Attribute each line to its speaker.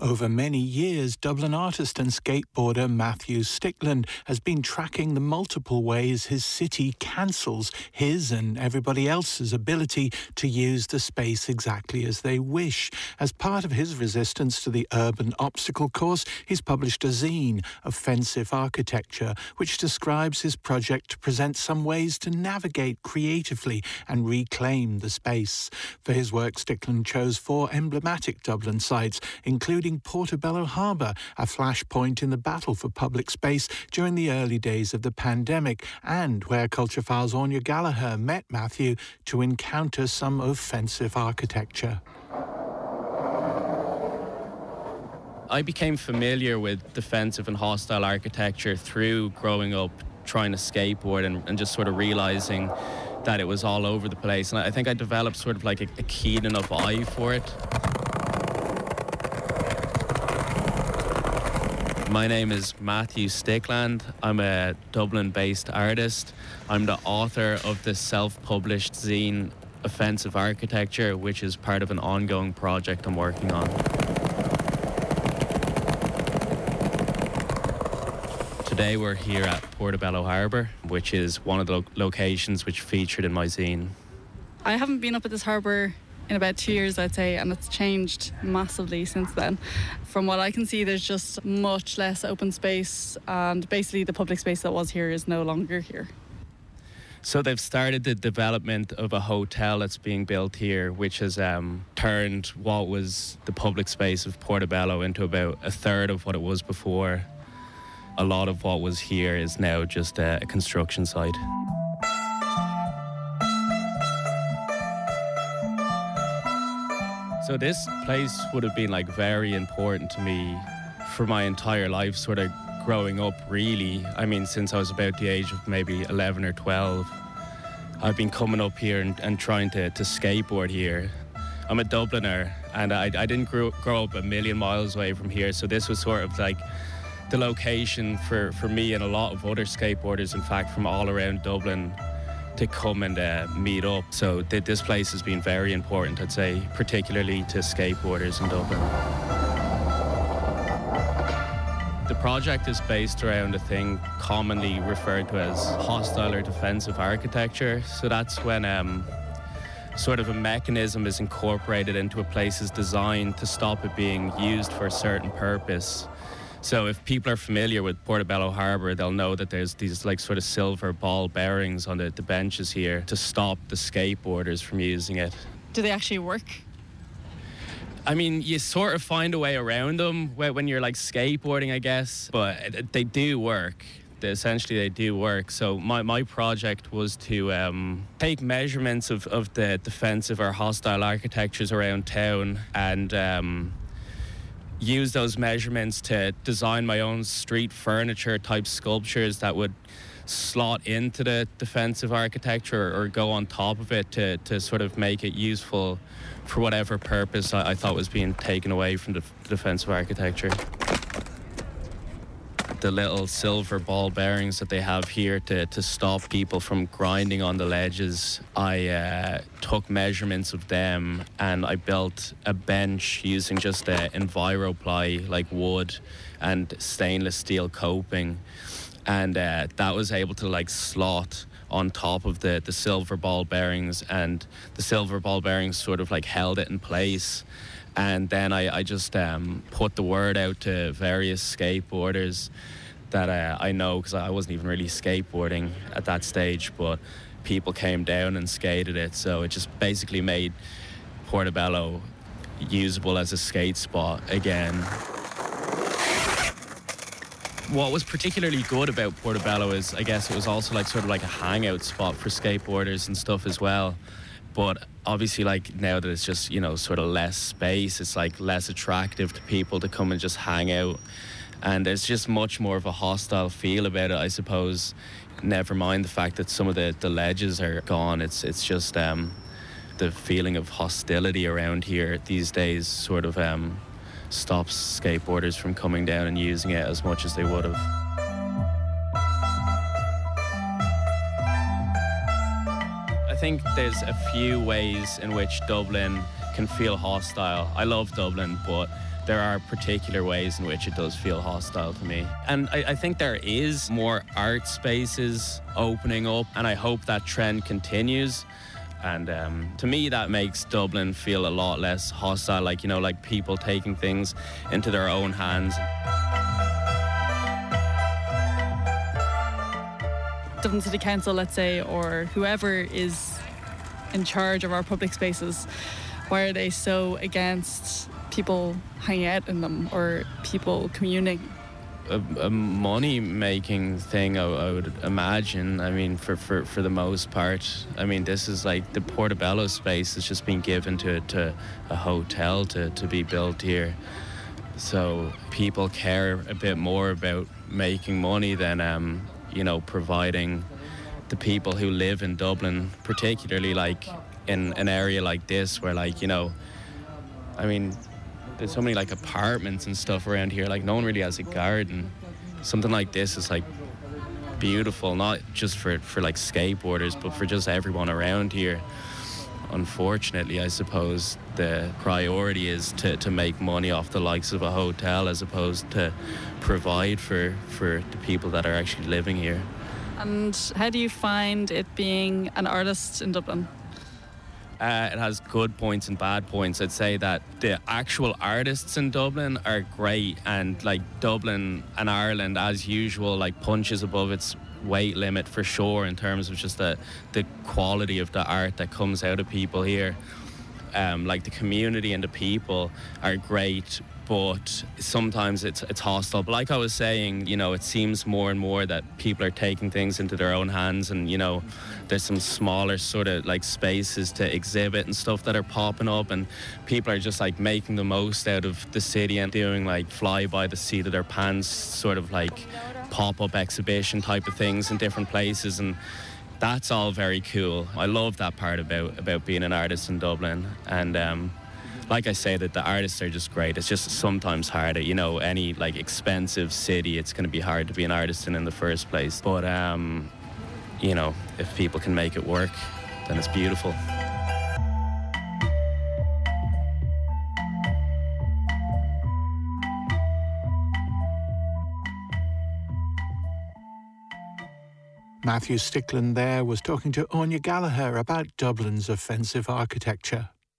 Speaker 1: Over many years, Dublin artist and skateboarder Matthew Stickland has been tracking the multiple ways his city cancels his and everybody else's ability to use the space exactly as they wish. As part of his resistance to the urban obstacle course, he's published a zine, Offensive Architecture, which describes his project to present some ways to navigate creatively and reclaim the space. For his work, Stickland chose four emblematic Dublin sites, including Portobello Harbour, a flashpoint in the battle for public space during the early days of the pandemic, and where Culture Files' Anya Gallagher met Matthew to encounter some offensive architecture.
Speaker 2: I became familiar with defensive and hostile architecture through growing up trying to skateboard and, and just sort of realizing that it was all over the place. And I think I developed sort of like a, a keen enough eye for it. My name is Matthew Stickland. I'm a Dublin based artist. I'm the author of the self published zine Offensive Architecture, which is part of an ongoing project I'm working on. Today we're here at Portobello Harbour, which is one of the lo- locations which featured in my zine.
Speaker 3: I haven't been up at this harbour in about two years, I'd say, and it's changed massively since then. From what I can see, there's just much less open space, and basically the public space that was here is no longer here.
Speaker 2: So they've started the development of a hotel that's being built here, which has um, turned what was the public space of Portobello into about a third of what it was before. A lot of what was here is now just a, a construction site. So this place would have been like very important to me for my entire life, sort of growing up, really. I mean, since I was about the age of maybe 11 or 12, I've been coming up here and, and trying to, to skateboard here. I'm a Dubliner and I, I didn't grow, grow up a million miles away from here, so this was sort of like the location for, for me and a lot of other skateboarders, in fact, from all around Dublin to come and uh, meet up. So th- this place has been very important, I'd say, particularly to skateboarders in Dublin. The project is based around a thing commonly referred to as hostile or defensive architecture. So that's when um, sort of a mechanism is incorporated into a place's design to stop it being used for a certain purpose. So if people are familiar with Portobello Harbour, they'll know that there's these like sort of silver ball bearings on the, the benches here to stop the skateboarders from using it.
Speaker 3: Do they actually work?
Speaker 2: I mean, you sort of find a way around them when you're like skateboarding, I guess, but they do work. Essentially, they do work. So, my, my project was to um, take measurements of, of the defensive or hostile architectures around town and um, use those measurements to design my own street furniture type sculptures that would slot into the defensive architecture or go on top of it to, to sort of make it useful for whatever purpose I, I thought was being taken away from the defensive architecture the little silver ball bearings that they have here to, to stop people from grinding on the ledges. I uh, took measurements of them and I built a bench using just a EnviroPly like wood and stainless steel coping. And uh, that was able to like slot on top of the, the silver ball bearings and the silver ball bearings sort of like held it in place and then I, I just um, put the word out to various skateboarders that uh, I know because I wasn't even really skateboarding at that stage, but people came down and skated it. So it just basically made Portobello usable as a skate spot again. What was particularly good about Portobello is, I guess, it was also like sort of like a hangout spot for skateboarders and stuff as well but obviously like now that it's just you know sort of less space it's like less attractive to people to come and just hang out. And there's just much more of a hostile feel about it i suppose. Never mind the fact that some of the, the ledges are gone. It's it's just um, the feeling of hostility around here these days sort of um, stops skateboarders from coming down and using it as much as they would have think there's a few ways in which Dublin can feel hostile. I love Dublin, but there are particular ways in which it does feel hostile to me. And I, I, think there is more art spaces opening up, and I hope that trend continues. And um, to me, that makes Dublin feel a lot less hostile, like, you know, like people taking things into their own hands.
Speaker 3: Dublin City Council, let's say, or whoever is in charge of our public spaces, why are they so against people hanging out in them or people communing?
Speaker 2: A, a money making thing, I, I, would imagine. I mean, for, for, for the most part. I mean, this is like the Portobello space has just been given to, to a hotel to, to be built here. So people care a bit more about making money than, um, you know, providing the people who live in Dublin, particularly like in an area like this where, like, you know, I mean, there's so many like apartments and stuff around here. Like no one really has a garden. Something like this is like beautiful, not just for for like skateboarders, but for just everyone around here. Unfortunately, I suppose the priority is to, to make money off the likes of a hotel as opposed to provide for, for the people that are actually living here.
Speaker 3: And how do you find it being an artist in Dublin?
Speaker 2: Uh, it has good points and bad points. I'd say that the actual artists in Dublin are great, and like Dublin and Ireland, as usual, like punches above its weight limit for sure in terms of just the the quality of the art that comes out of people here. Um, like the community and the people are great, but sometimes it's it's hostile. But like I was saying, you know, it seems more and more that people are taking things into their own hands, and you know, there's some smaller sort of like spaces to exhibit and stuff that are popping up, and people are just like making the most out of the city and doing like fly by the seat of their pants, sort of like pop up exhibition type of things in different places, and that's all very cool. I love that part about about being an artist in Dublin, and. Um, like I say, that the artists are just great. It's just sometimes harder. You know, any like expensive city, it's going to be hard to be an artist in in the first place. But um, you know, if people can make it work, then it's beautiful.
Speaker 1: Matthew Stickland there was talking to Anya Gallagher about Dublin's offensive architecture.